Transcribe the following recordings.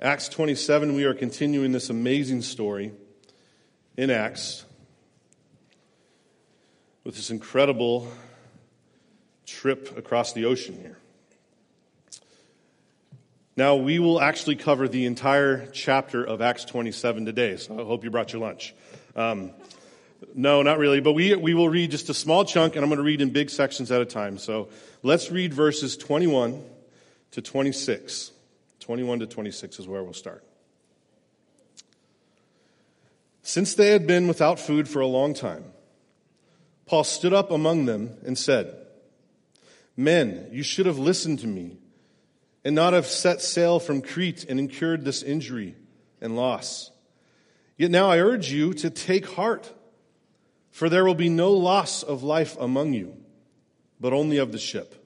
Acts 27, we are continuing this amazing story in Acts with this incredible trip across the ocean here. Now, we will actually cover the entire chapter of Acts 27 today, so I hope you brought your lunch. Um, no, not really, but we, we will read just a small chunk, and I'm going to read in big sections at a time. So let's read verses 21 to 26. 21 to 26 is where we'll start. Since they had been without food for a long time, Paul stood up among them and said, Men, you should have listened to me and not have set sail from Crete and incurred this injury and loss. Yet now I urge you to take heart, for there will be no loss of life among you, but only of the ship.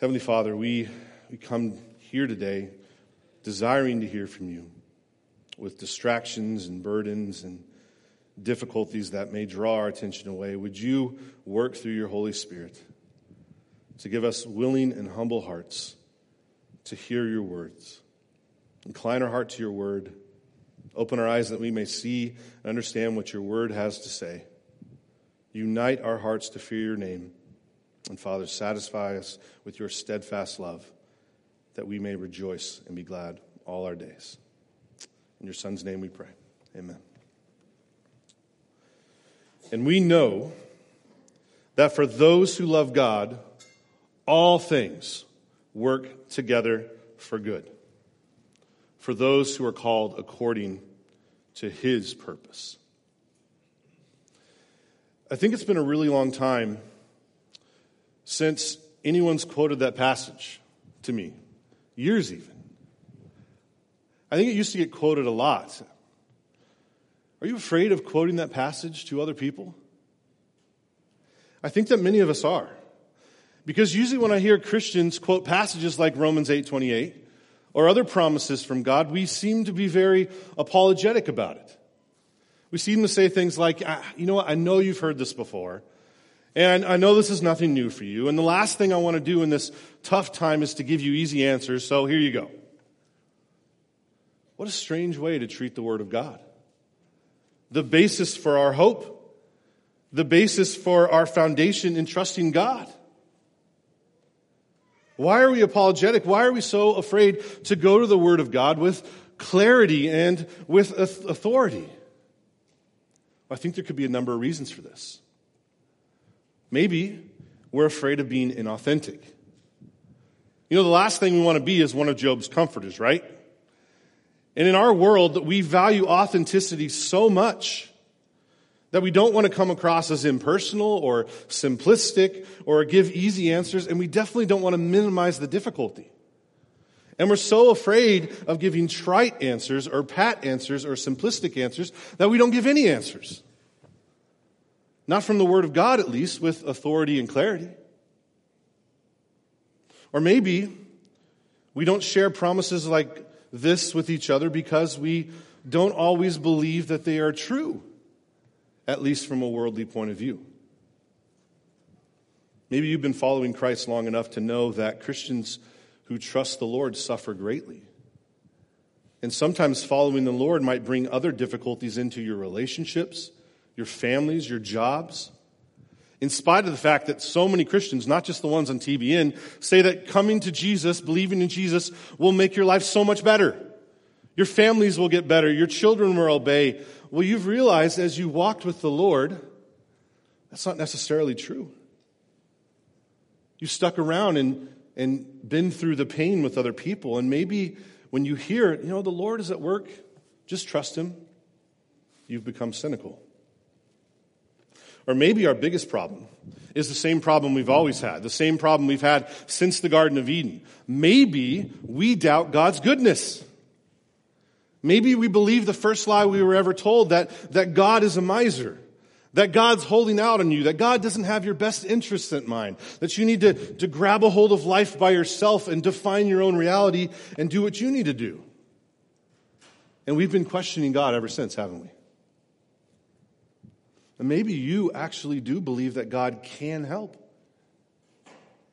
Heavenly Father, we, we come here today desiring to hear from you with distractions and burdens and difficulties that may draw our attention away. Would you work through your Holy Spirit to give us willing and humble hearts to hear your words? Incline our heart to your word. Open our eyes that we may see and understand what your word has to say. Unite our hearts to fear your name. And Father, satisfy us with your steadfast love that we may rejoice and be glad all our days. In your Son's name we pray. Amen. And we know that for those who love God, all things work together for good. For those who are called according to his purpose. I think it's been a really long time since anyone's quoted that passage to me, years even. I think it used to get quoted a lot. Are you afraid of quoting that passage to other people? I think that many of us are. Because usually when I hear Christians quote passages like Romans 8:28 or other promises from God, we seem to be very apologetic about it. We seem to say things like, ah, you know what, I know you've heard this before, and I know this is nothing new for you. And the last thing I want to do in this tough time is to give you easy answers, so here you go. What a strange way to treat the Word of God. The basis for our hope, the basis for our foundation in trusting God. Why are we apologetic? Why are we so afraid to go to the Word of God with clarity and with authority? I think there could be a number of reasons for this. Maybe we're afraid of being inauthentic. You know, the last thing we want to be is one of Job's comforters, right? And in our world, we value authenticity so much that we don't want to come across as impersonal or simplistic or give easy answers, and we definitely don't want to minimize the difficulty. And we're so afraid of giving trite answers or pat answers or simplistic answers that we don't give any answers. Not from the Word of God, at least, with authority and clarity. Or maybe we don't share promises like this with each other because we don't always believe that they are true, at least from a worldly point of view. Maybe you've been following Christ long enough to know that Christians who trust the Lord suffer greatly. And sometimes following the Lord might bring other difficulties into your relationships your families, your jobs. In spite of the fact that so many Christians, not just the ones on TBN, say that coming to Jesus, believing in Jesus, will make your life so much better. Your families will get better. Your children will obey. Well, you've realized as you walked with the Lord, that's not necessarily true. You stuck around and, and been through the pain with other people. And maybe when you hear, you know, the Lord is at work, just trust Him, you've become cynical. Or maybe our biggest problem is the same problem we've always had, the same problem we've had since the Garden of Eden. Maybe we doubt God's goodness. Maybe we believe the first lie we were ever told that, that God is a miser, that God's holding out on you, that God doesn't have your best interests in mind, that you need to, to grab a hold of life by yourself and define your own reality and do what you need to do. And we've been questioning God ever since, haven't we? And maybe you actually do believe that God can help.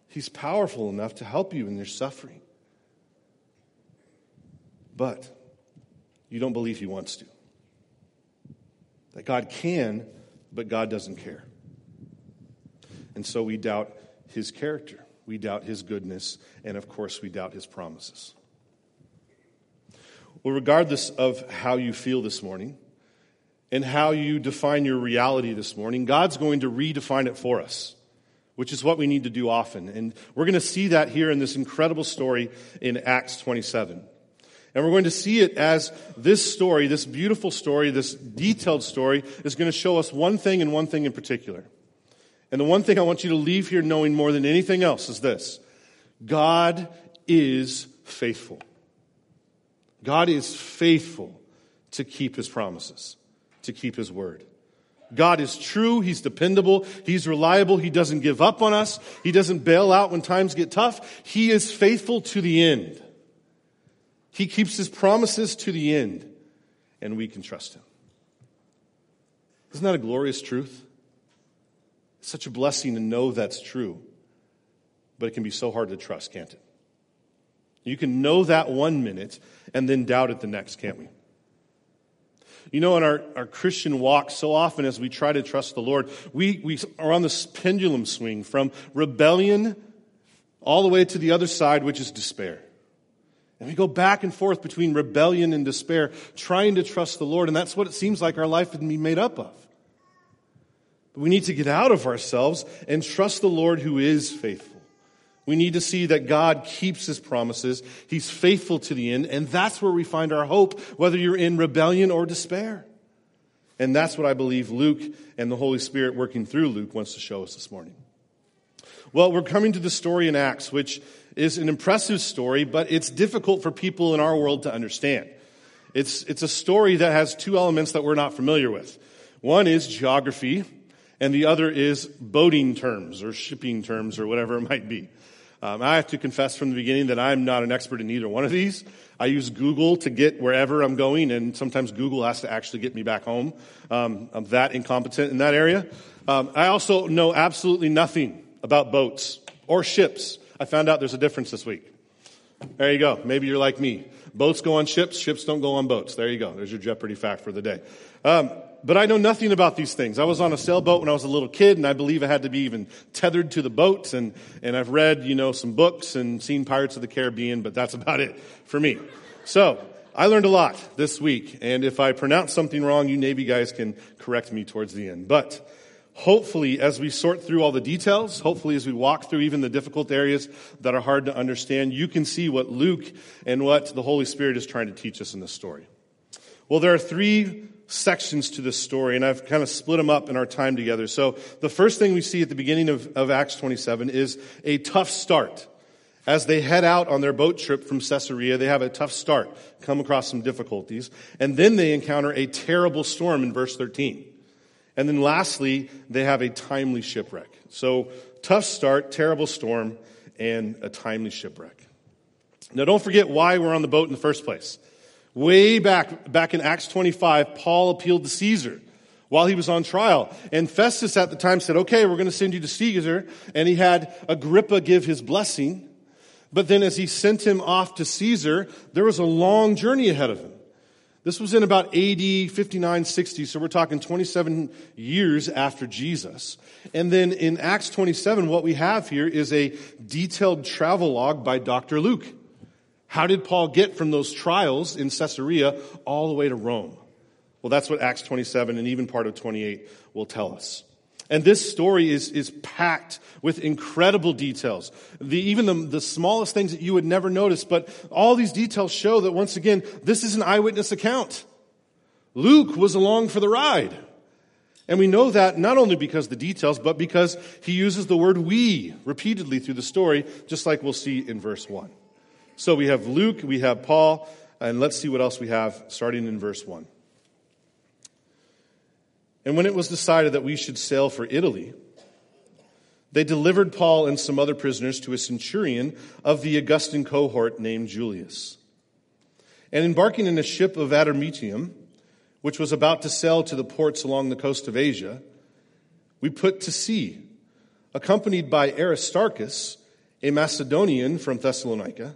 He's powerful enough to help you in your suffering. But you don't believe He wants to. That God can, but God doesn't care. And so we doubt His character, we doubt His goodness, and of course, we doubt His promises. Well, regardless of how you feel this morning, and how you define your reality this morning, God's going to redefine it for us, which is what we need to do often. And we're going to see that here in this incredible story in Acts 27. And we're going to see it as this story, this beautiful story, this detailed story, is going to show us one thing and one thing in particular. And the one thing I want you to leave here knowing more than anything else is this God is faithful. God is faithful to keep his promises to keep his word. God is true. He's dependable. He's reliable. He doesn't give up on us. He doesn't bail out when times get tough. He is faithful to the end. He keeps his promises to the end, and we can trust him. Isn't that a glorious truth? It's such a blessing to know that's true, but it can be so hard to trust, can't it? You can know that one minute and then doubt it the next, can't we? You know, in our, our Christian walk, so often as we try to trust the Lord, we, we are on this pendulum swing from rebellion all the way to the other side, which is despair. And we go back and forth between rebellion and despair, trying to trust the Lord, and that's what it seems like our life can be made up of. But we need to get out of ourselves and trust the Lord who is faithful. We need to see that God keeps his promises. He's faithful to the end. And that's where we find our hope, whether you're in rebellion or despair. And that's what I believe Luke and the Holy Spirit working through Luke wants to show us this morning. Well, we're coming to the story in Acts, which is an impressive story, but it's difficult for people in our world to understand. It's, it's a story that has two elements that we're not familiar with. One is geography, and the other is boating terms or shipping terms or whatever it might be. Um, I have to confess from the beginning that I'm not an expert in either one of these. I use Google to get wherever I'm going, and sometimes Google has to actually get me back home. Um, I'm that incompetent in that area. Um, I also know absolutely nothing about boats or ships. I found out there's a difference this week. There you go. Maybe you're like me. Boats go on ships, ships don't go on boats. There you go. There's your Jeopardy fact for the day. But I know nothing about these things. I was on a sailboat when I was a little kid, and I believe I had to be even tethered to the boat. And, and I've read, you know, some books and seen Pirates of the Caribbean, but that's about it for me. So I learned a lot this week. And if I pronounce something wrong, you Navy guys can correct me towards the end. But hopefully, as we sort through all the details, hopefully, as we walk through even the difficult areas that are hard to understand, you can see what Luke and what the Holy Spirit is trying to teach us in this story. Well, there are three sections to this story, and I've kind of split them up in our time together. So the first thing we see at the beginning of, of Acts 27 is a tough start. As they head out on their boat trip from Caesarea, they have a tough start, come across some difficulties, and then they encounter a terrible storm in verse 13. And then lastly, they have a timely shipwreck. So tough start, terrible storm, and a timely shipwreck. Now don't forget why we're on the boat in the first place. Way back, back in Acts 25, Paul appealed to Caesar while he was on trial. And Festus at the time said, okay, we're going to send you to Caesar. And he had Agrippa give his blessing. But then as he sent him off to Caesar, there was a long journey ahead of him. This was in about AD 59, 60, so we're talking 27 years after Jesus. And then in Acts 27, what we have here is a detailed travel log by Dr. Luke. How did Paul get from those trials in Caesarea all the way to Rome? Well, that's what Acts 27 and even part of 28 will tell us. And this story is, is packed with incredible details. The, even the, the smallest things that you would never notice, but all these details show that once again, this is an eyewitness account. Luke was along for the ride. And we know that not only because the details, but because he uses the word we repeatedly through the story, just like we'll see in verse 1. So we have Luke, we have Paul, and let's see what else we have starting in verse 1. And when it was decided that we should sail for Italy, they delivered Paul and some other prisoners to a centurion of the Augustan cohort named Julius. And embarking in a ship of Adramyttium, which was about to sail to the ports along the coast of Asia, we put to sea, accompanied by Aristarchus, a Macedonian from Thessalonica.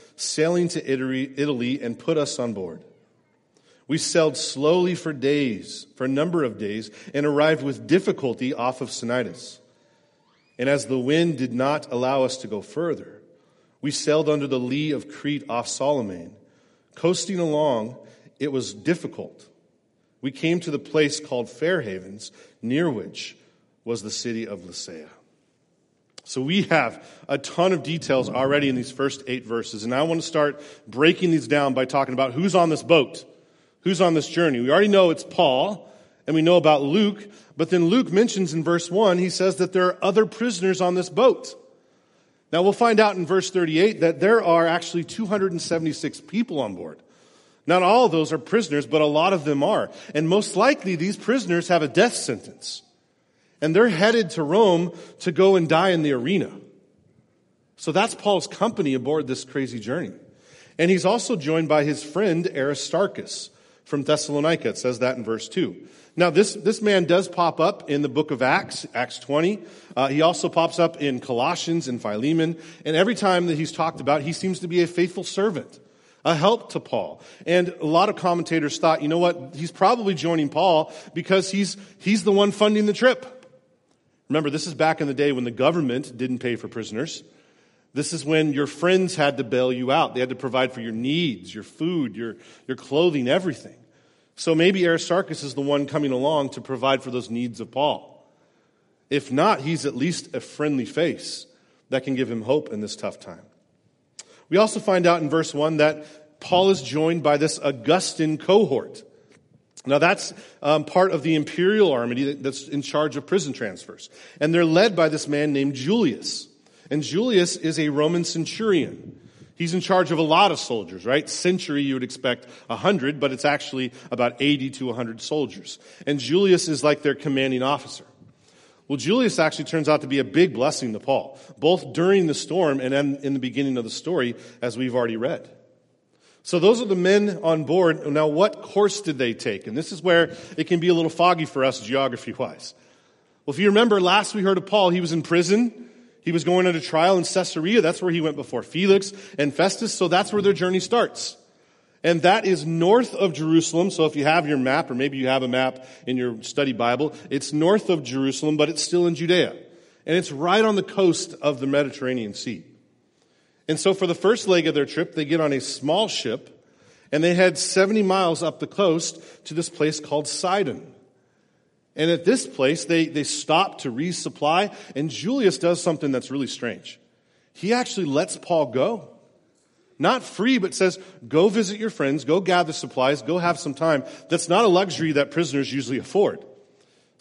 sailing to Italy and put us on board. We sailed slowly for days, for a number of days, and arrived with difficulty off of Cnidus. And as the wind did not allow us to go further, we sailed under the lee of Crete off Salmone. Coasting along, it was difficult. We came to the place called Fair Havens, near which was the city of Lasea. So we have a ton of details already in these first eight verses, and I want to start breaking these down by talking about who's on this boat, who's on this journey. We already know it's Paul, and we know about Luke, but then Luke mentions in verse 1, he says that there are other prisoners on this boat. Now we'll find out in verse 38 that there are actually 276 people on board. Not all of those are prisoners, but a lot of them are. And most likely these prisoners have a death sentence. And they're headed to Rome to go and die in the arena. So that's Paul's company aboard this crazy journey. And he's also joined by his friend Aristarchus from Thessalonica. It says that in verse 2. Now, this, this man does pop up in the book of Acts, Acts 20. Uh, he also pops up in Colossians and Philemon. And every time that he's talked about, he seems to be a faithful servant a help to Paul. And a lot of commentators thought, you know what, he's probably joining Paul because he's, he's the one funding the trip. Remember, this is back in the day when the government didn't pay for prisoners. This is when your friends had to bail you out. They had to provide for your needs, your food, your, your clothing, everything. So maybe Aristarchus is the one coming along to provide for those needs of Paul. If not, he's at least a friendly face that can give him hope in this tough time. We also find out in verse 1 that Paul is joined by this Augustan cohort. Now, that's um, part of the imperial army that's in charge of prison transfers. And they're led by this man named Julius. And Julius is a Roman centurion. He's in charge of a lot of soldiers, right? Century, you would expect 100, but it's actually about 80 to 100 soldiers. And Julius is like their commanding officer. Well, Julius actually turns out to be a big blessing to Paul, both during the storm and in the beginning of the story, as we've already read. So those are the men on board. Now, what course did they take? And this is where it can be a little foggy for us geography wise. Well, if you remember, last we heard of Paul, he was in prison. He was going under trial in Caesarea. That's where he went before Felix and Festus. So that's where their journey starts. And that is north of Jerusalem. So if you have your map, or maybe you have a map in your study Bible, it's north of Jerusalem, but it's still in Judea. And it's right on the coast of the Mediterranean Sea. And so for the first leg of their trip, they get on a small ship and they head 70 miles up the coast to this place called Sidon. And at this place, they, they stop to resupply, and Julius does something that's really strange. He actually lets Paul go. Not free, but says, go visit your friends, go gather supplies, go have some time. That's not a luxury that prisoners usually afford.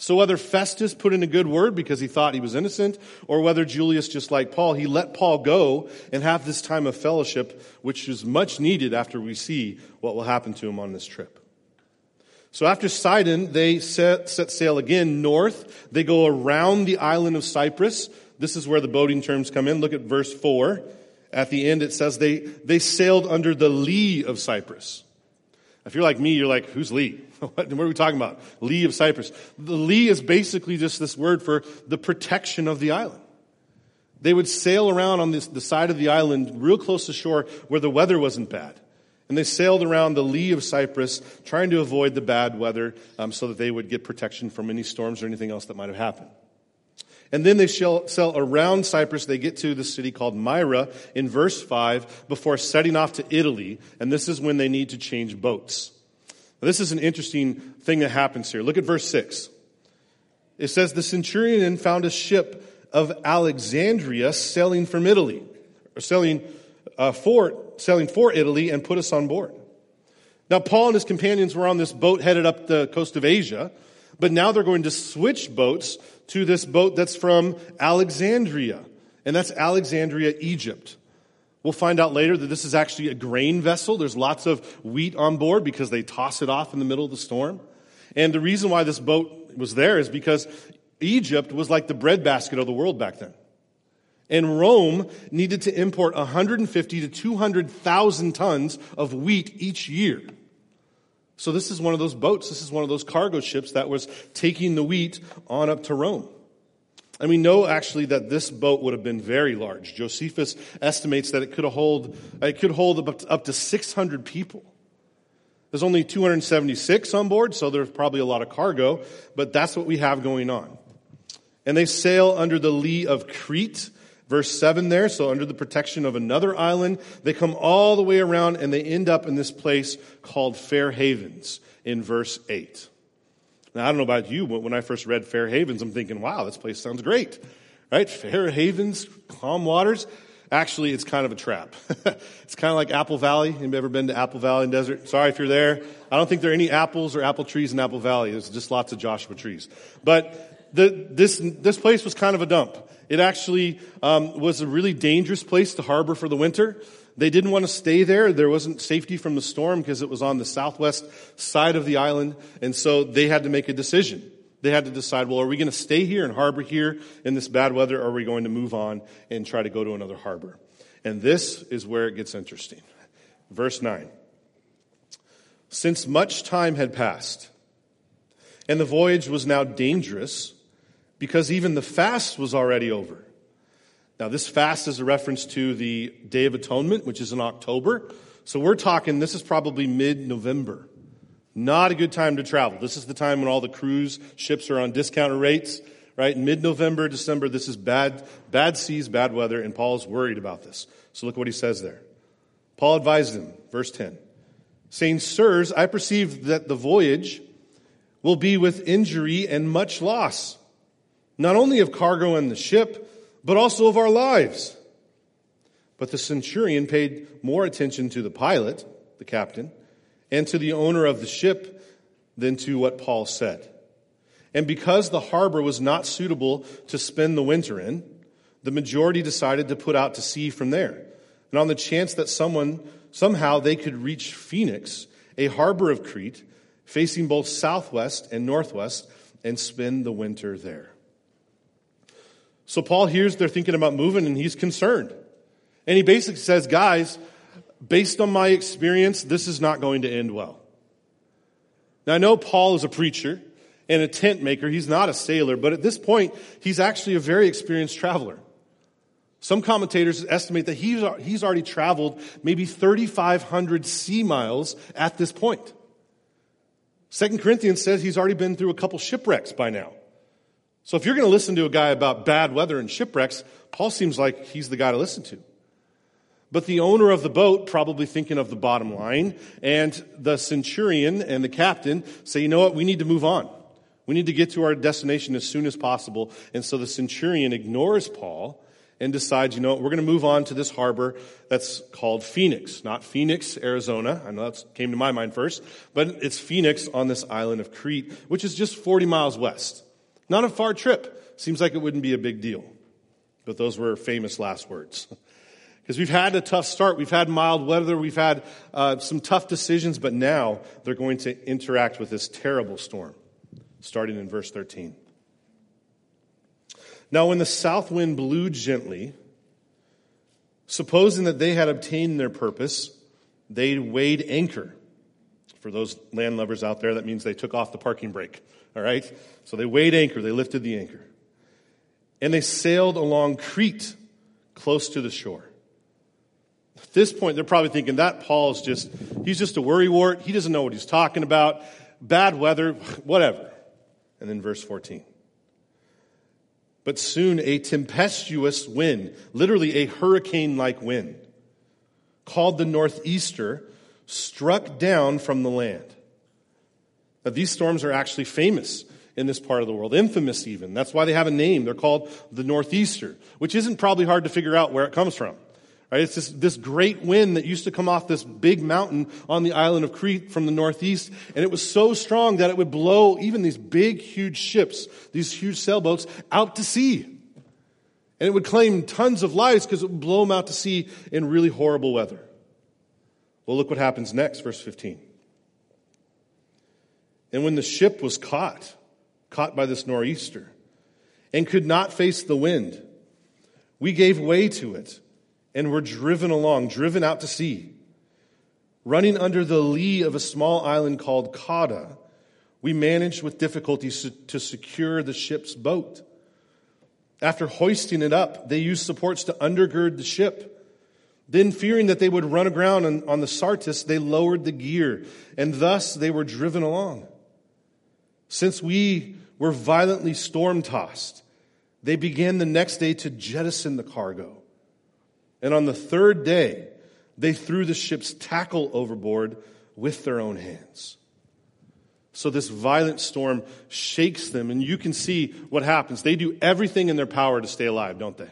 So whether Festus put in a good word because he thought he was innocent, or whether Julius, just like Paul, he let Paul go and have this time of fellowship, which is much needed after we see what will happen to him on this trip. So after Sidon, they set, set sail again north. They go around the island of Cyprus. This is where the boating terms come in. Look at verse 4 at the end it says they, they sailed under the lee of Cyprus. If you're like me, you're like, who's lee? what, are we talking about? Lee of Cyprus. The lee is basically just this word for the protection of the island. They would sail around on this, the side of the island real close to shore where the weather wasn't bad. And they sailed around the lee of Cyprus trying to avoid the bad weather um, so that they would get protection from any storms or anything else that might have happened. And then they shall sail around Cyprus. They get to the city called Myra in verse 5 before setting off to Italy. And this is when they need to change boats. Now, this is an interesting thing that happens here. Look at verse 6. It says, The centurion found a ship of Alexandria sailing from Italy, or sailing, uh, for, sailing for Italy, and put us on board. Now, Paul and his companions were on this boat headed up the coast of Asia, but now they're going to switch boats to this boat that's from Alexandria, and that's Alexandria, Egypt. We'll find out later that this is actually a grain vessel. There's lots of wheat on board because they toss it off in the middle of the storm. And the reason why this boat was there is because Egypt was like the breadbasket of the world back then. And Rome needed to import 150 to 200,000 tons of wheat each year. So this is one of those boats. This is one of those cargo ships that was taking the wheat on up to Rome. And we know actually that this boat would have been very large. Josephus estimates that it could hold, it could hold up to 600 people. There's only 276 on board, so there's probably a lot of cargo, but that's what we have going on. And they sail under the lee of Crete, verse 7 there, so under the protection of another island. They come all the way around and they end up in this place called Fair Havens in verse 8. Now, I don't know about you, but when I first read Fair Havens, I'm thinking, wow, this place sounds great. Right? Fair Havens, calm waters. Actually, it's kind of a trap. it's kind of like Apple Valley. Anybody ever been to Apple Valley in desert? Sorry if you're there. I don't think there are any apples or apple trees in Apple Valley. There's just lots of Joshua trees. But the, this, this place was kind of a dump. It actually um, was a really dangerous place to harbor for the winter. They didn't want to stay there. There wasn't safety from the storm because it was on the southwest side of the island. And so they had to make a decision. They had to decide, well, are we going to stay here and harbor here in this bad weather or are we going to move on and try to go to another harbor? And this is where it gets interesting. Verse 9. Since much time had passed and the voyage was now dangerous because even the fast was already over. Now, this fast is a reference to the Day of Atonement, which is in October. So we're talking, this is probably mid November. Not a good time to travel. This is the time when all the cruise ships are on discounted rates, right? Mid November, December, this is bad, bad seas, bad weather, and Paul is worried about this. So look what he says there. Paul advised them, verse 10, saying, Sirs, I perceive that the voyage will be with injury and much loss, not only of cargo and the ship, but also of our lives. But the centurion paid more attention to the pilot, the captain, and to the owner of the ship than to what Paul said. And because the harbor was not suitable to spend the winter in, the majority decided to put out to sea from there. And on the chance that someone, somehow they could reach Phoenix, a harbor of Crete, facing both southwest and northwest, and spend the winter there. So Paul hears they're thinking about moving and he's concerned. And he basically says, guys, based on my experience, this is not going to end well. Now I know Paul is a preacher and a tent maker. He's not a sailor, but at this point, he's actually a very experienced traveler. Some commentators estimate that he's, he's already traveled maybe 3,500 sea miles at this point. Second Corinthians says he's already been through a couple shipwrecks by now. So if you're going to listen to a guy about bad weather and shipwrecks, Paul seems like he's the guy to listen to. But the owner of the boat, probably thinking of the bottom line, and the centurion and the captain say, you know what, we need to move on. We need to get to our destination as soon as possible. And so the centurion ignores Paul and decides, you know, what, we're going to move on to this harbor that's called Phoenix, not Phoenix, Arizona. I know that came to my mind first, but it's Phoenix on this island of Crete, which is just 40 miles west. Not a far trip. Seems like it wouldn't be a big deal. But those were famous last words. Because we've had a tough start. We've had mild weather. We've had uh, some tough decisions, but now they're going to interact with this terrible storm, starting in verse 13. Now, when the south wind blew gently, supposing that they had obtained their purpose, they weighed anchor. For those land lovers out there, that means they took off the parking brake. All right? So they weighed anchor, they lifted the anchor. And they sailed along Crete, close to the shore. At this point, they're probably thinking that Paul's just, he's just a worrywart. He doesn't know what he's talking about. Bad weather, whatever. And then verse 14. But soon a tempestuous wind, literally a hurricane like wind, called the northeaster, struck down from the land. Now, these storms are actually famous in this part of the world, infamous even. That's why they have a name. They're called the northeaster, which isn't probably hard to figure out where it comes from. Right? It's this, this great wind that used to come off this big mountain on the island of Crete from the northeast. And it was so strong that it would blow even these big, huge ships, these huge sailboats out to sea. And it would claim tons of lives because it would blow them out to sea in really horrible weather. Well, look what happens next, verse 15. And when the ship was caught, caught by this nor'easter, and could not face the wind, we gave way to it and were driven along, driven out to sea. Running under the lee of a small island called Cauda, we managed with difficulty to secure the ship's boat. After hoisting it up, they used supports to undergird the ship. Then, fearing that they would run aground on, on the Syrtis, they lowered the gear, and thus they were driven along. Since we were violently storm tossed, they began the next day to jettison the cargo. And on the third day, they threw the ship's tackle overboard with their own hands. So this violent storm shakes them, and you can see what happens. They do everything in their power to stay alive, don't they?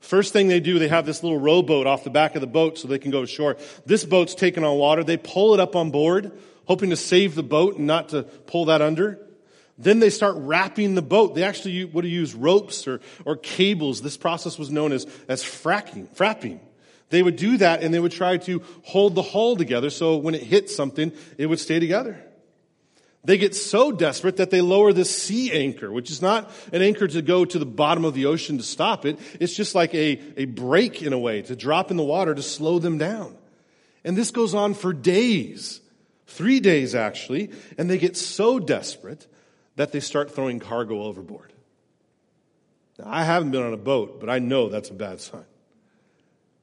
First thing they do, they have this little rowboat off the back of the boat so they can go ashore. This boat's taken on water. They pull it up on board, hoping to save the boat and not to pull that under. Then they start wrapping the boat. They actually would have used ropes or, or cables. This process was known as, as fracking, frapping. They would do that and they would try to hold the hull together so when it hit something, it would stay together. They get so desperate that they lower this sea anchor, which is not an anchor to go to the bottom of the ocean to stop it. It's just like a, a brake in a way to drop in the water to slow them down. And this goes on for days, three days actually, and they get so desperate that they start throwing cargo overboard. Now, I haven't been on a boat, but I know that's a bad sign.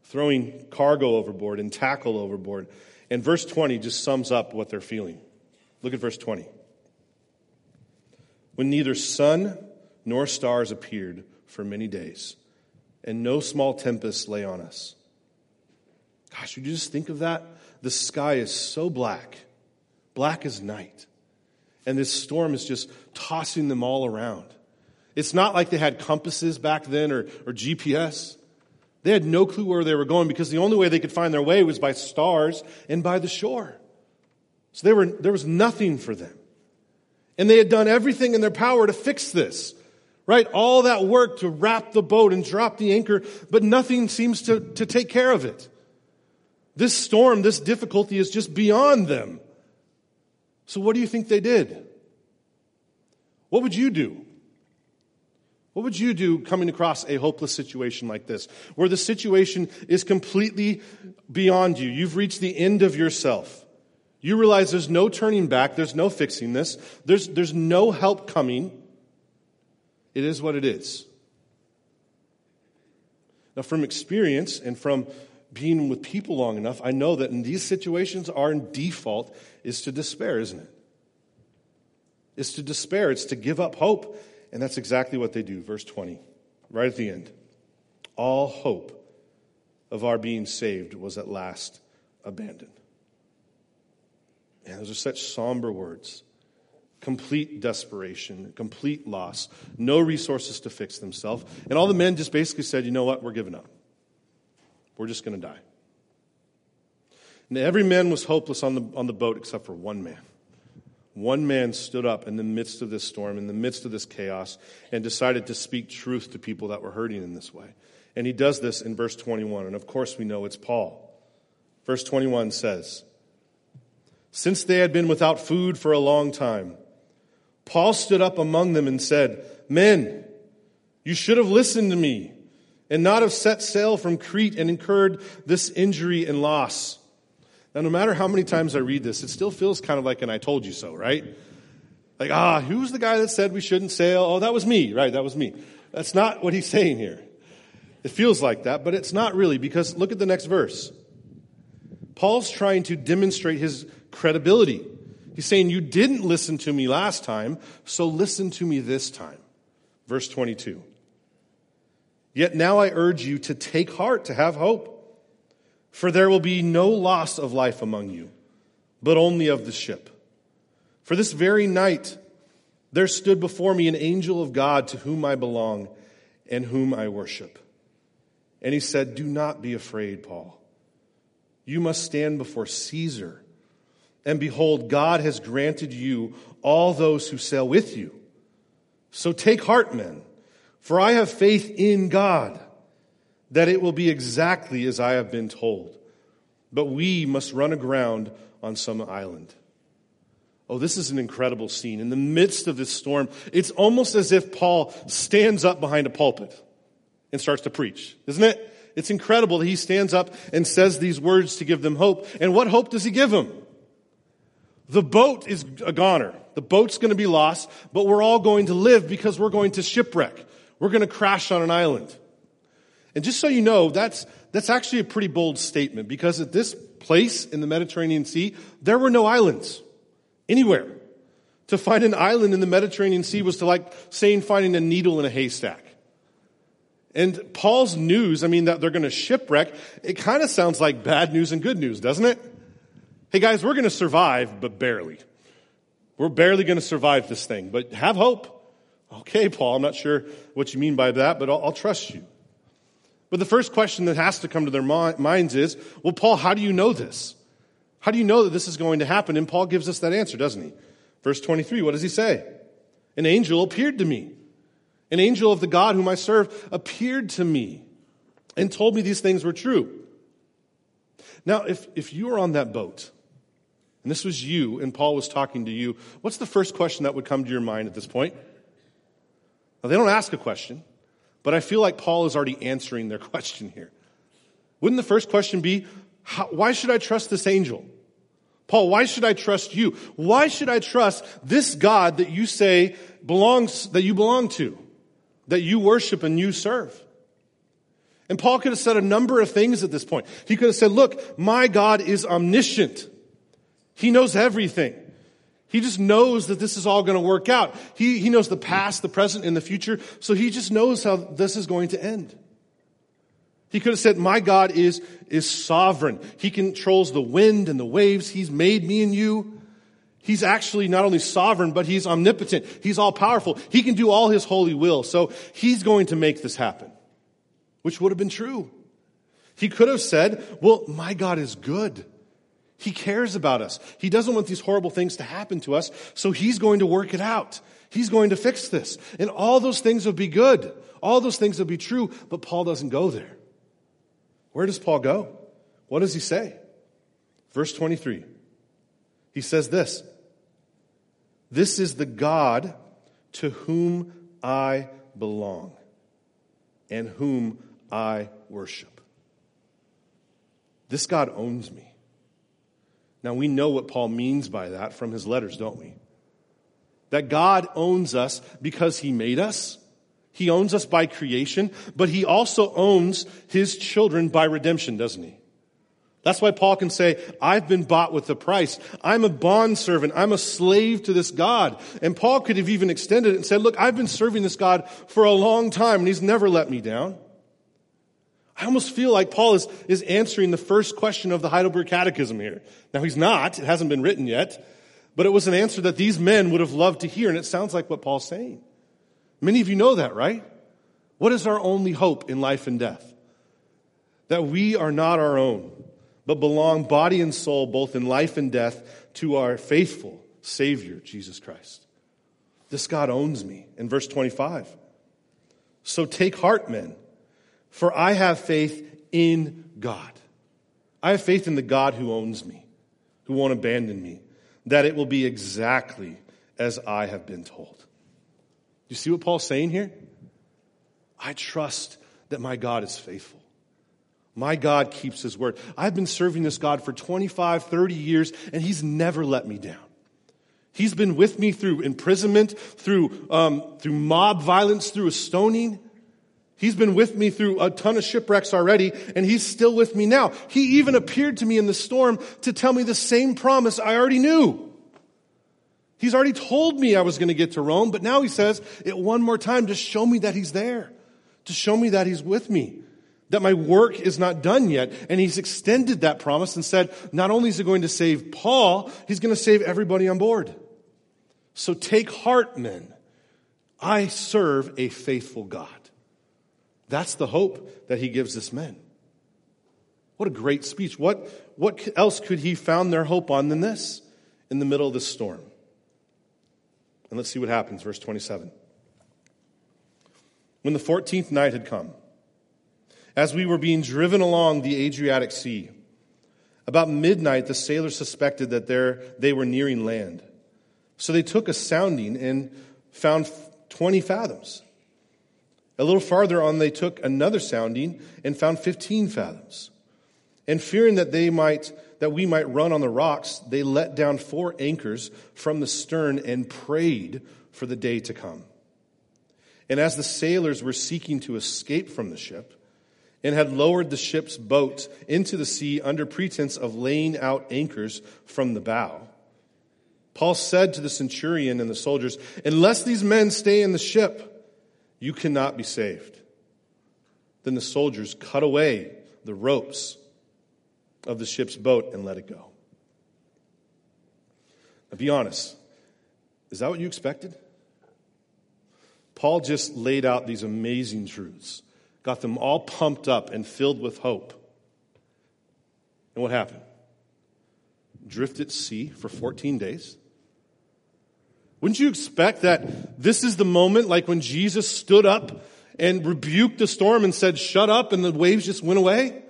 Throwing cargo overboard and tackle overboard. And verse 20 just sums up what they're feeling. Look at verse 20. When neither sun nor stars appeared for many days, and no small tempest lay on us. Gosh, would you just think of that? The sky is so black, black as night. And this storm is just tossing them all around. It's not like they had compasses back then or, or GPS. They had no clue where they were going because the only way they could find their way was by stars and by the shore. So they were, there was nothing for them. And they had done everything in their power to fix this. Right? All that work to wrap the boat and drop the anchor, but nothing seems to, to take care of it. This storm, this difficulty is just beyond them. So, what do you think they did? What would you do? What would you do coming across a hopeless situation like this, where the situation is completely beyond you? You've reached the end of yourself. You realize there's no turning back, there's no fixing this, there's, there's no help coming. It is what it is. Now, from experience and from being with people long enough, I know that in these situations, our default is to despair, isn't it? It's to despair, it's to give up hope. And that's exactly what they do. Verse 20, right at the end. All hope of our being saved was at last abandoned. And those are such somber words. Complete desperation, complete loss, no resources to fix themselves. And all the men just basically said, you know what, we're giving up. We're just going to die. And every man was hopeless on the, on the boat except for one man. One man stood up in the midst of this storm, in the midst of this chaos, and decided to speak truth to people that were hurting in this way. And he does this in verse 21. And of course, we know it's Paul. Verse 21 says, Since they had been without food for a long time, Paul stood up among them and said, Men, you should have listened to me and not have set sail from Crete and incurred this injury and loss. Now, no matter how many times I read this, it still feels kind of like an I told you so, right? Like, ah, who's the guy that said we shouldn't sail? Oh, that was me, right? That was me. That's not what he's saying here. It feels like that, but it's not really because look at the next verse. Paul's trying to demonstrate his credibility. He's saying, You didn't listen to me last time, so listen to me this time. Verse 22. Yet now I urge you to take heart, to have hope. For there will be no loss of life among you, but only of the ship. For this very night there stood before me an angel of God to whom I belong and whom I worship. And he said, Do not be afraid, Paul. You must stand before Caesar. And behold, God has granted you all those who sail with you. So take heart, men, for I have faith in God that it will be exactly as I have been told. But we must run aground on some island. Oh, this is an incredible scene. In the midst of this storm, it's almost as if Paul stands up behind a pulpit and starts to preach, isn't it? It's incredible that he stands up and says these words to give them hope. And what hope does he give them? The boat is a goner. The boat's going to be lost, but we're all going to live because we're going to shipwreck. We're going to crash on an island. And just so you know, that's, that's actually a pretty bold statement because at this place in the Mediterranean Sea, there were no islands anywhere. To find an island in the Mediterranean Sea was to like saying finding a needle in a haystack. And Paul's news, I mean, that they're going to shipwreck, it kind of sounds like bad news and good news, doesn't it? Hey guys, we're going to survive, but barely. We're barely going to survive this thing, but have hope. Okay, Paul, I'm not sure what you mean by that, but I'll, I'll trust you. But the first question that has to come to their minds is, well, Paul, how do you know this? How do you know that this is going to happen? And Paul gives us that answer, doesn't he? Verse 23, what does he say? An angel appeared to me an angel of the God whom I serve appeared to me and told me these things were true. Now, if, if you were on that boat, and this was you, and Paul was talking to you, what's the first question that would come to your mind at this point? Now, they don't ask a question, but I feel like Paul is already answering their question here. Wouldn't the first question be, how, why should I trust this angel? Paul, why should I trust you? Why should I trust this God that you say belongs, that you belong to? that you worship and you serve. And Paul could have said a number of things at this point. He could have said, look, my God is omniscient. He knows everything. He just knows that this is all going to work out. He, he knows the past, the present, and the future. So he just knows how this is going to end. He could have said, my God is, is sovereign. He controls the wind and the waves. He's made me and you. He's actually not only sovereign, but he's omnipotent. He's all powerful. He can do all his holy will. So he's going to make this happen, which would have been true. He could have said, well, my God is good. He cares about us. He doesn't want these horrible things to happen to us. So he's going to work it out. He's going to fix this. And all those things will be good. All those things will be true, but Paul doesn't go there. Where does Paul go? What does he say? Verse 23. He says this This is the God to whom I belong and whom I worship. This God owns me. Now we know what Paul means by that from his letters, don't we? That God owns us because he made us. He owns us by creation, but he also owns his children by redemption, doesn't he? That's why Paul can say, I've been bought with a price. I'm a bondservant. I'm a slave to this God. And Paul could have even extended it and said, look, I've been serving this God for a long time and he's never let me down. I almost feel like Paul is, is answering the first question of the Heidelberg Catechism here. Now he's not. It hasn't been written yet. But it was an answer that these men would have loved to hear. And it sounds like what Paul's saying. Many of you know that, right? What is our only hope in life and death? That we are not our own but belong body and soul, both in life and death, to our faithful Savior, Jesus Christ. This God owns me. In verse 25. So take heart, men, for I have faith in God. I have faith in the God who owns me, who won't abandon me, that it will be exactly as I have been told. You see what Paul's saying here? I trust that my God is faithful. My God keeps his word. I've been serving this God for 25, 30 years, and he's never let me down. He's been with me through imprisonment, through, um, through mob violence, through a stoning. He's been with me through a ton of shipwrecks already, and he's still with me now. He even appeared to me in the storm to tell me the same promise I already knew. He's already told me I was going to get to Rome, but now he says it one more time to show me that he's there, to show me that he's with me, that my work is not done yet. And he's extended that promise and said, not only is he going to save Paul, he's going to save everybody on board. So take heart, men. I serve a faithful God. That's the hope that he gives this men. What a great speech. What, what else could he found their hope on than this in the middle of this storm? And let's see what happens, verse 27. When the 14th night had come, as we were being driven along the Adriatic Sea, about midnight the sailors suspected that they were nearing land. So they took a sounding and found 20 fathoms. A little farther on, they took another sounding and found 15 fathoms. And fearing that they might, that we might run on the rocks, they let down four anchors from the stern and prayed for the day to come. And as the sailors were seeking to escape from the ship, and had lowered the ship's boat into the sea under pretense of laying out anchors from the bow, Paul said to the centurion and the soldiers, Unless these men stay in the ship, you cannot be saved. Then the soldiers cut away the ropes of the ship's boat and let it go. Now, be honest. Is that what you expected? Paul just laid out these amazing truths, got them all pumped up and filled with hope. And what happened? Drift at sea for 14 days. Wouldn't you expect that this is the moment like when Jesus stood up and rebuked the storm and said, shut up, and the waves just went away?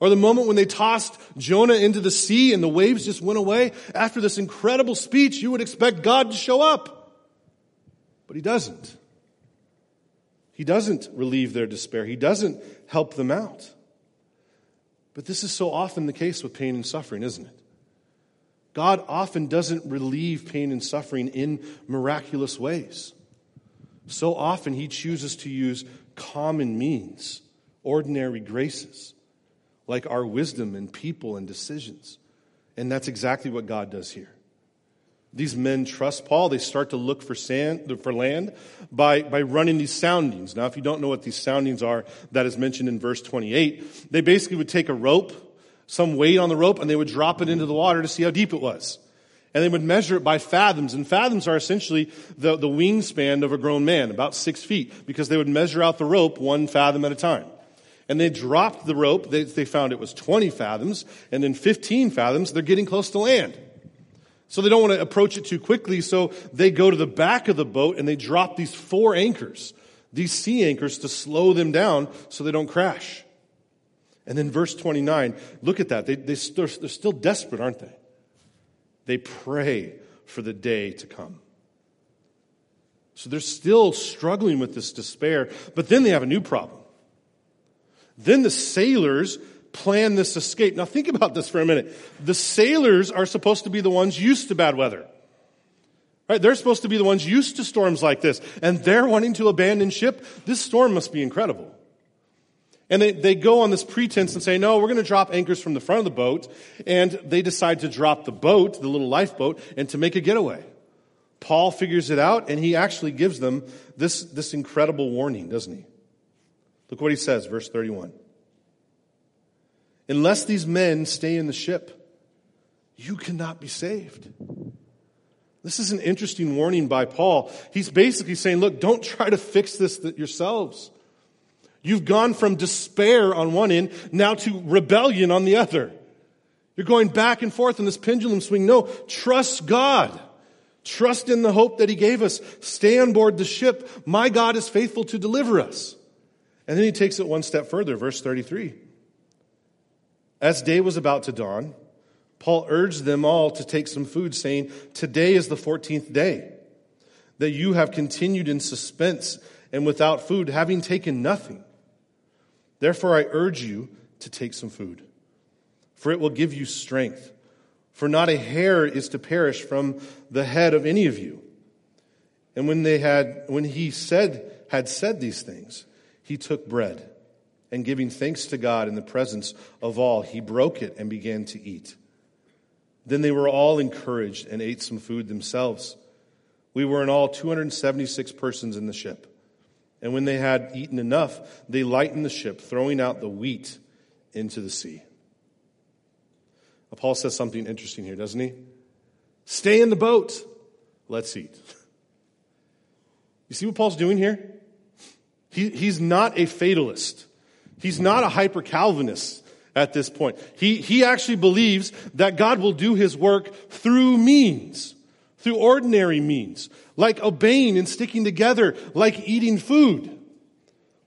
Or the moment when they tossed Jonah into the sea and the waves just went away? After this incredible speech, you would expect God to show up. But he doesn't. He doesn't relieve their despair. He doesn't help them out. But this is so often the case with pain and suffering, isn't it? God often doesn't relieve pain and suffering in miraculous ways. So often, He chooses to use common means, ordinary graces, like our wisdom and people and decisions. And that's exactly what God does here. These men trust Paul. They start to look for sand, for land by, by running these soundings. Now, if you don't know what these soundings are, that is mentioned in verse 28. They basically would take a rope some weight on the rope and they would drop it into the water to see how deep it was. And they would measure it by fathoms. And fathoms are essentially the, the wingspan of a grown man, about six feet, because they would measure out the rope one fathom at a time. And they dropped the rope. They, they found it was 20 fathoms. And then 15 fathoms, they're getting close to land. So they don't want to approach it too quickly. So they go to the back of the boat and they drop these four anchors, these sea anchors to slow them down so they don't crash. And then verse 29, look at that. They, they, they're, they're still desperate, aren't they? They pray for the day to come. So they're still struggling with this despair, but then they have a new problem. Then the sailors plan this escape. Now think about this for a minute. The sailors are supposed to be the ones used to bad weather. Right? They're supposed to be the ones used to storms like this, and they're wanting to abandon ship. This storm must be incredible. And they, they go on this pretense and say, no, we're going to drop anchors from the front of the boat. And they decide to drop the boat, the little lifeboat, and to make a getaway. Paul figures it out and he actually gives them this, this incredible warning, doesn't he? Look what he says, verse 31. Unless these men stay in the ship, you cannot be saved. This is an interesting warning by Paul. He's basically saying, look, don't try to fix this yourselves. You've gone from despair on one end now to rebellion on the other. You're going back and forth in this pendulum swing. No, trust God. Trust in the hope that He gave us. Stay on board the ship. My God is faithful to deliver us. And then he takes it one step further, verse 33. As day was about to dawn, Paul urged them all to take some food, saying, Today is the 14th day that you have continued in suspense and without food, having taken nothing. Therefore, I urge you to take some food, for it will give you strength. For not a hair is to perish from the head of any of you. And when they had, when he said, had said these things, he took bread and giving thanks to God in the presence of all, he broke it and began to eat. Then they were all encouraged and ate some food themselves. We were in all 276 persons in the ship. And when they had eaten enough, they lightened the ship, throwing out the wheat into the sea. Paul says something interesting here, doesn't he? Stay in the boat. Let's eat. You see what Paul's doing here? He, he's not a fatalist. He's not a hyper Calvinist at this point. He, he actually believes that God will do his work through means, through ordinary means, like obeying and sticking together, like eating food.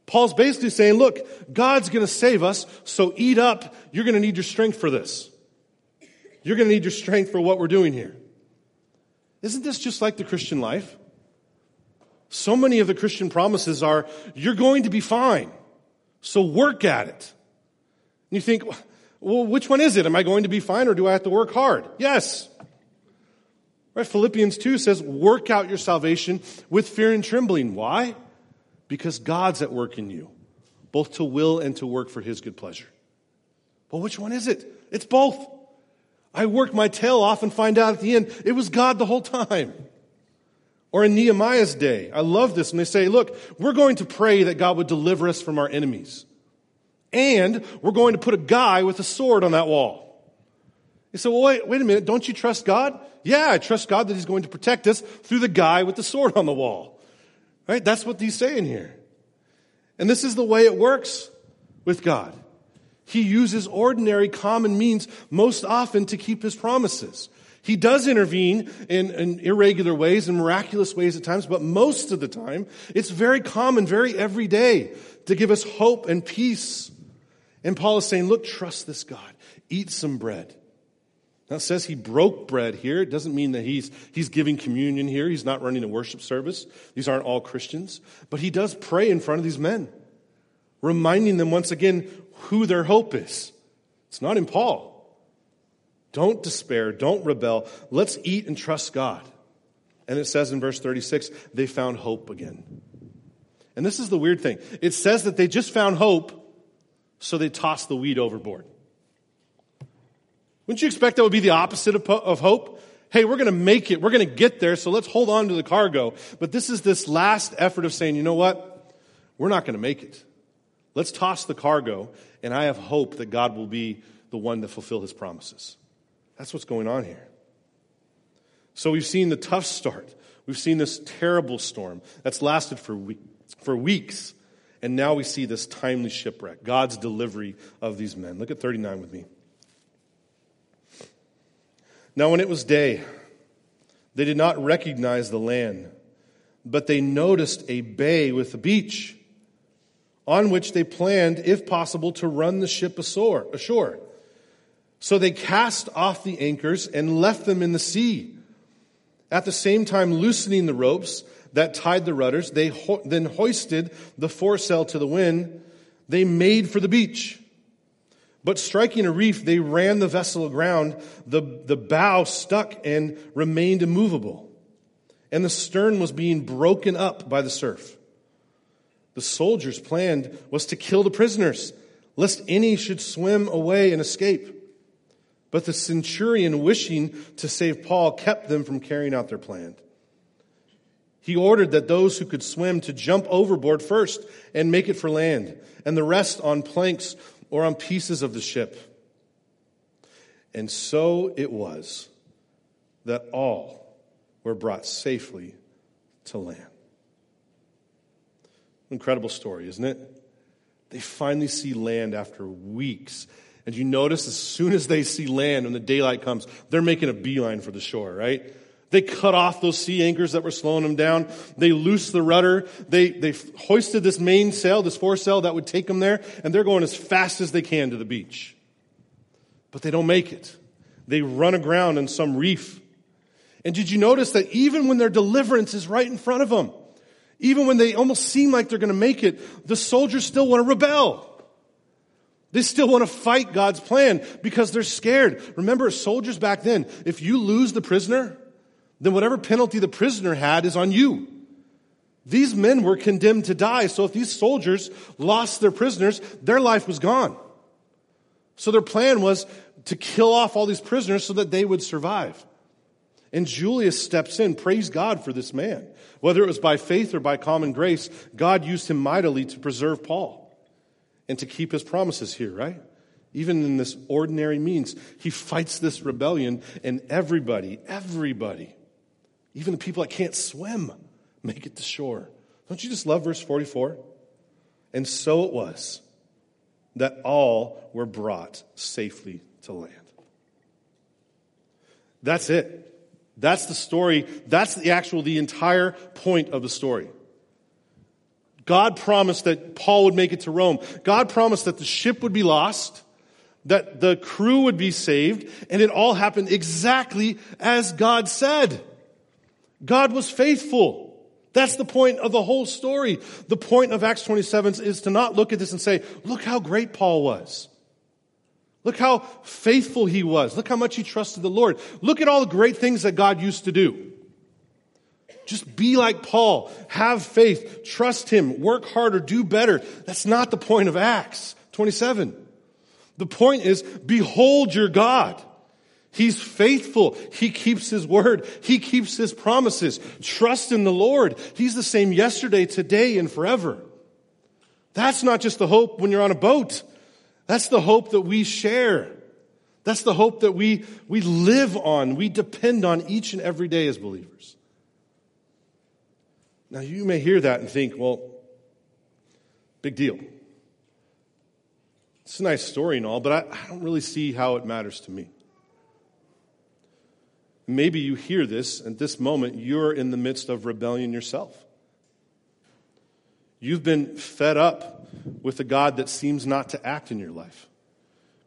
Paul's basically saying, look, God's going to save us, so eat up. You're going to need your strength for this. You're going to need your strength for what we're doing here. Isn't this just like the Christian life? So many of the Christian promises are, you're going to be fine. So work at it. And you think, well, which one is it? Am I going to be fine or do I have to work hard? Yes. Right? Philippians 2 says, work out your salvation with fear and trembling. Why? Because God's at work in you, both to will and to work for his good pleasure. Well, which one is it? It's both. I work my tail off and find out at the end it was God the whole time. Or in Nehemiah's day, I love this when they say, look, we're going to pray that God would deliver us from our enemies. And we're going to put a guy with a sword on that wall. You say, well, wait, wait a minute. Don't you trust God? Yeah, I trust God that he's going to protect us through the guy with the sword on the wall. Right? That's what he's saying here. And this is the way it works with God. He uses ordinary common means most often to keep his promises. He does intervene in, in, irregular ways and miraculous ways at times, but most of the time, it's very common, very everyday to give us hope and peace. And Paul is saying, look, trust this God. Eat some bread. Now it says he broke bread here. It doesn't mean that he's, he's giving communion here. He's not running a worship service. These aren't all Christians. But he does pray in front of these men, reminding them once again who their hope is. It's not in Paul. Don't despair. Don't rebel. Let's eat and trust God. And it says in verse 36, they found hope again. And this is the weird thing. It says that they just found hope, so they tossed the weed overboard. Wouldn't you expect that would be the opposite of, of hope? Hey, we're going to make it. We're going to get there, so let's hold on to the cargo. But this is this last effort of saying, you know what? We're not going to make it. Let's toss the cargo, and I have hope that God will be the one to fulfill his promises. That's what's going on here. So we've seen the tough start. We've seen this terrible storm that's lasted for, for weeks. And now we see this timely shipwreck, God's delivery of these men. Look at 39 with me. Now, when it was day, they did not recognize the land, but they noticed a bay with a beach on which they planned, if possible, to run the ship ashore. So they cast off the anchors and left them in the sea. At the same time, loosening the ropes that tied the rudders, they ho- then hoisted the foresail to the wind. They made for the beach. But striking a reef, they ran the vessel aground. The, the bow stuck and remained immovable. And the stern was being broken up by the surf. The soldiers' plan was to kill the prisoners, lest any should swim away and escape. But the centurion, wishing to save Paul, kept them from carrying out their plan. He ordered that those who could swim to jump overboard first and make it for land, and the rest on planks or on pieces of the ship. And so it was that all were brought safely to land. Incredible story, isn't it? They finally see land after weeks and you notice as soon as they see land, when the daylight comes, they're making a beeline for the shore, right? They cut off those sea anchors that were slowing them down. They loosed the rudder. They, they hoisted this main sail, this foresail that would take them there, and they're going as fast as they can to the beach. But they don't make it. They run aground on some reef. And did you notice that even when their deliverance is right in front of them, even when they almost seem like they're going to make it, the soldiers still want to rebel. They still want to fight God's plan because they're scared. Remember, soldiers back then, if you lose the prisoner, then whatever penalty the prisoner had is on you. These men were condemned to die, so if these soldiers lost their prisoners, their life was gone. So their plan was to kill off all these prisoners so that they would survive. And Julius steps in. Praise God for this man. Whether it was by faith or by common grace, God used him mightily to preserve Paul and to keep his promises here, right? Even in this ordinary means, he fights this rebellion, and everybody, everybody, even the people that can't swim, make it to shore. Don't you just love verse 44? And so it was that all were brought safely to land. That's it. That's the story. That's the actual, the entire point of the story. God promised that Paul would make it to Rome. God promised that the ship would be lost, that the crew would be saved, and it all happened exactly as God said. God was faithful. That's the point of the whole story. The point of Acts 27 is to not look at this and say, look how great Paul was. Look how faithful he was. Look how much he trusted the Lord. Look at all the great things that God used to do. Just be like Paul. Have faith. Trust him. Work harder. Do better. That's not the point of Acts 27. The point is, behold your God. He's faithful. He keeps his word. He keeps his promises. Trust in the Lord. He's the same yesterday, today, and forever. That's not just the hope when you're on a boat. That's the hope that we share. That's the hope that we, we live on, we depend on each and every day as believers. Now, you may hear that and think, well, big deal. It's a nice story and all, but I, I don't really see how it matters to me. Maybe you hear this at this moment, you're in the midst of rebellion yourself. You've been fed up with a God that seems not to act in your life.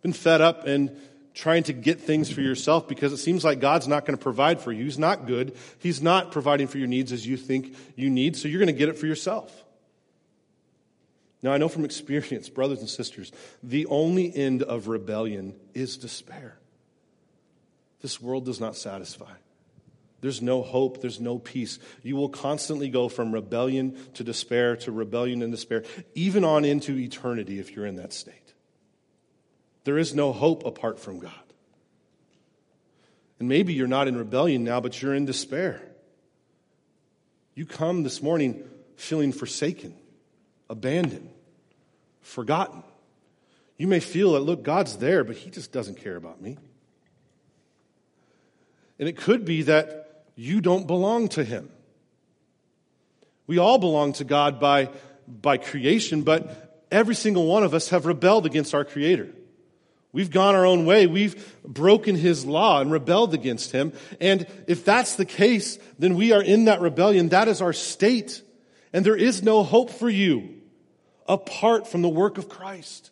Been fed up and trying to get things for yourself because it seems like God's not going to provide for you. He's not good. He's not providing for your needs as you think you need, so you're going to get it for yourself. Now, I know from experience, brothers and sisters, the only end of rebellion is despair. This world does not satisfy. There's no hope. There's no peace. You will constantly go from rebellion to despair to rebellion and despair, even on into eternity if you're in that state. There is no hope apart from God. And maybe you're not in rebellion now, but you're in despair. You come this morning feeling forsaken, abandoned, forgotten. You may feel that, look, God's there, but He just doesn't care about me. And it could be that you don't belong to him. We all belong to God by, by creation, but every single one of us have rebelled against our Creator. We've gone our own way. We've broken His law and rebelled against Him. And if that's the case, then we are in that rebellion. That is our state. And there is no hope for you apart from the work of Christ.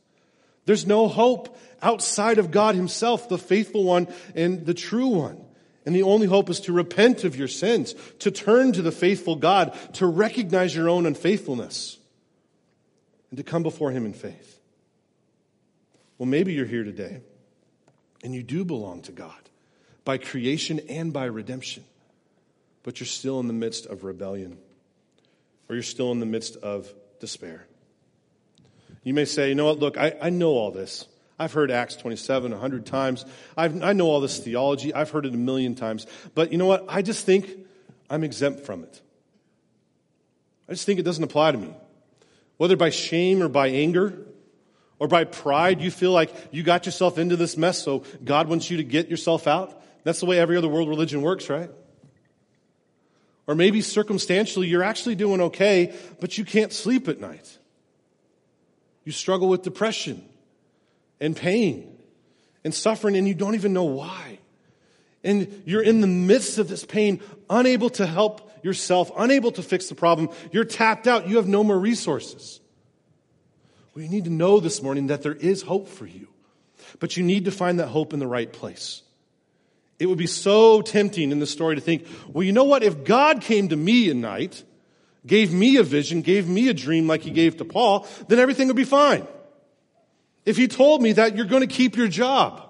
There's no hope outside of God Himself, the faithful one and the true one. And the only hope is to repent of your sins, to turn to the faithful God, to recognize your own unfaithfulness, and to come before Him in faith. Well, maybe you're here today and you do belong to God by creation and by redemption, but you're still in the midst of rebellion or you're still in the midst of despair. You may say, you know what, look, I, I know all this. I've heard Acts 27 a hundred times. I've, I know all this theology. I've heard it a million times. But you know what? I just think I'm exempt from it. I just think it doesn't apply to me. Whether by shame or by anger or by pride, you feel like you got yourself into this mess, so God wants you to get yourself out. That's the way every other world religion works, right? Or maybe circumstantially, you're actually doing okay, but you can't sleep at night. You struggle with depression and pain and suffering, and you don't even know why. And you're in the midst of this pain, unable to help yourself, unable to fix the problem. You're tapped out. You have no more resources. Well, you need to know this morning that there is hope for you, but you need to find that hope in the right place. It would be so tempting in the story to think, well, you know what? If God came to me at night, gave me a vision, gave me a dream like he gave to Paul, then everything would be fine. If he told me that you're going to keep your job,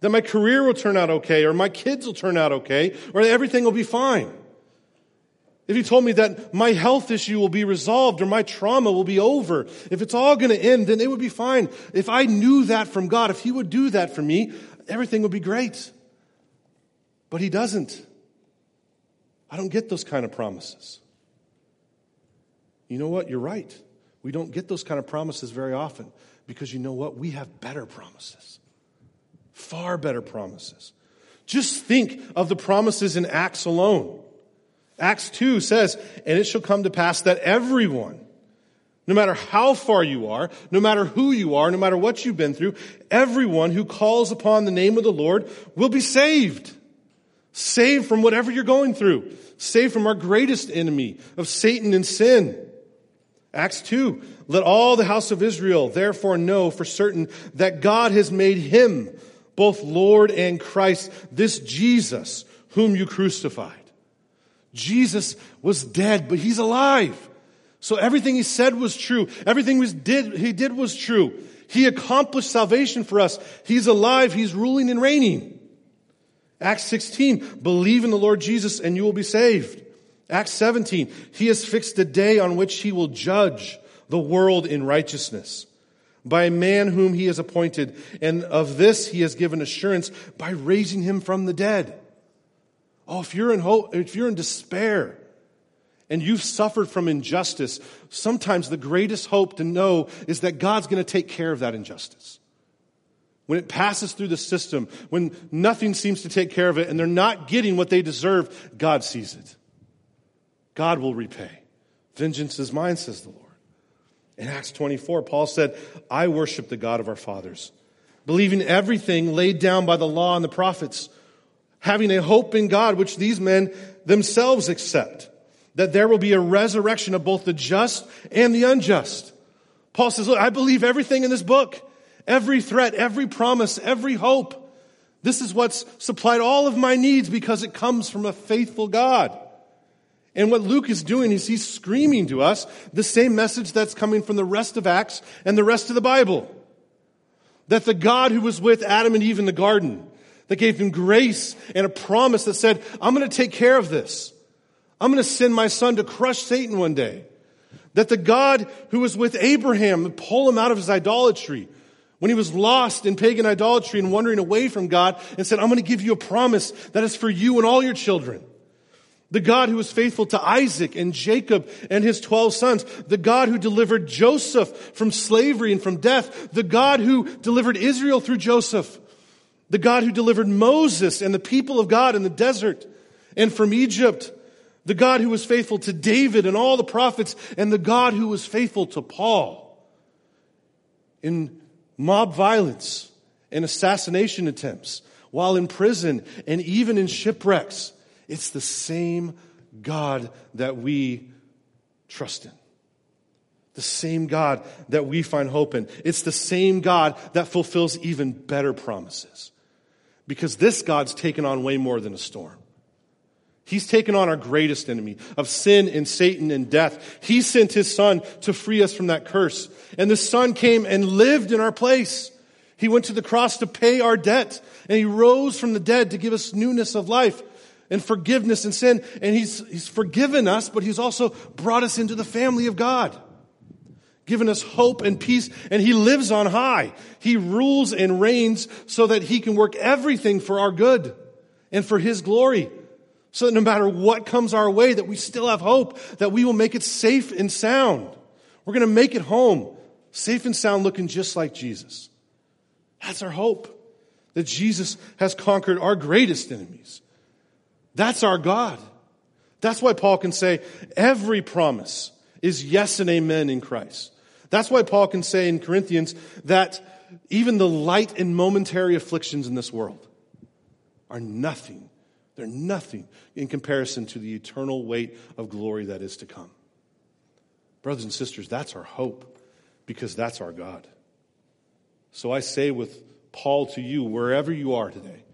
that my career will turn out okay, or my kids will turn out okay, or everything will be fine. if he told me that my health issue will be resolved or my trauma will be over, if it's all going to end, then it would be fine. If I knew that from God, if he would do that for me, everything would be great. But he doesn't. I don't get those kind of promises. You know what? You're right. We don't get those kind of promises very often because you know what? We have better promises. Far better promises. Just think of the promises in Acts alone. Acts 2 says, And it shall come to pass that everyone, no matter how far you are, no matter who you are, no matter what you've been through, everyone who calls upon the name of the Lord will be saved. Saved from whatever you're going through. Saved from our greatest enemy of Satan and sin. Acts 2. Let all the house of Israel therefore know for certain that God has made him both Lord and Christ, this Jesus whom you crucified. Jesus was dead, but he's alive. So everything he said was true. Everything he did, he did was true. He accomplished salvation for us. He's alive. He's ruling and reigning. Acts 16, believe in the Lord Jesus and you will be saved. Acts 17, he has fixed a day on which he will judge the world in righteousness by a man whom he has appointed. And of this he has given assurance by raising him from the dead. Oh, if you're in hope, if you're in despair and you've suffered from injustice, sometimes the greatest hope to know is that God's going to take care of that injustice. When it passes through the system, when nothing seems to take care of it and they're not getting what they deserve, God sees it. God will repay. Vengeance is mine, says the Lord. In Acts 24, Paul said, I worship the God of our fathers, believing everything laid down by the law and the prophets having a hope in God, which these men themselves accept, that there will be a resurrection of both the just and the unjust. Paul says, look, I believe everything in this book, every threat, every promise, every hope. This is what's supplied all of my needs because it comes from a faithful God. And what Luke is doing is he's screaming to us the same message that's coming from the rest of Acts and the rest of the Bible. That the God who was with Adam and Eve in the garden, that gave him grace and a promise that said, I'm going to take care of this. I'm going to send my son to crush Satan one day. That the God who was with Abraham and pull him out of his idolatry when he was lost in pagan idolatry and wandering away from God and said, I'm going to give you a promise that is for you and all your children. The God who was faithful to Isaac and Jacob and his 12 sons. The God who delivered Joseph from slavery and from death. The God who delivered Israel through Joseph the God who delivered Moses and the people of God in the desert and from Egypt, the God who was faithful to David and all the prophets, and the God who was faithful to Paul in mob violence and assassination attempts, while in prison and even in shipwrecks. It's the same God that we trust in. The same God that we find hope in. It's the same God that fulfills even better promises. Because this God's taken on way more than a storm. He's taken on our greatest enemy of sin and Satan and death. He sent his son to free us from that curse. And the son came and lived in our place. He went to the cross to pay our debt and he rose from the dead to give us newness of life and forgiveness and sin. And he's, he's forgiven us, but he's also brought us into the family of God given us hope and peace, and He lives on high. He rules and reigns so that He can work everything for our good and for His glory. So that no matter what comes our way, that we still have hope, that we will make it safe and sound. We're going to make it home, safe and sound, looking just like Jesus. That's our hope. That Jesus has conquered our greatest enemies. That's our God. That's why Paul can say every promise is yes and amen in Christ. That's why Paul can say in Corinthians that even the light and momentary afflictions in this world are nothing. They're nothing in comparison to the eternal weight of glory that is to come. Brothers and sisters, that's our hope because that's our God. So I say with Paul to you, wherever you are today,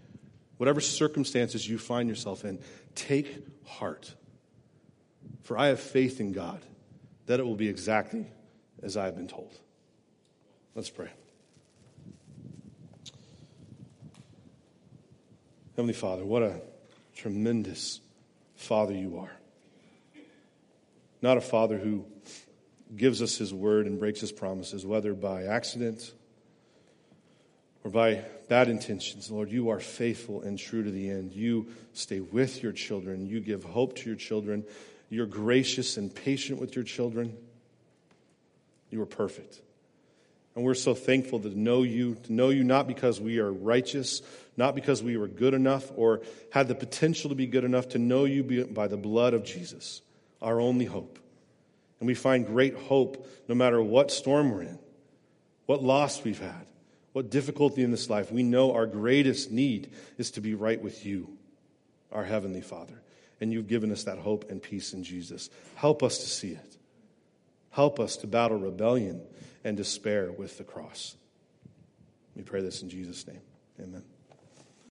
whatever circumstances you find yourself in, take heart. For I have faith in God that it will be exactly as I have been told. Let's pray. Heavenly Father, what a tremendous Father you are. not a father who gives us his word and breaks his promises, whether by accident or by bad intentions. Lord, you are faithful and true to the end. You stay with your children. You give hope to your children. You're gracious and patient with your children. You are perfect. And we're so thankful to know you, to know you not because we are righteous, not because we were good enough or had the potential to be good enough, to know you by the blood of Jesus, our only hope. And we find great hope no matter what storm we're in, what loss we've had, what difficulty in this life. We know our greatest need is to be right with you, our Heavenly Father. And you've given us that hope and peace in Jesus. Help us to see it. Help us to battle rebellion and despair with the cross. We pray this in Jesus' name. Amen.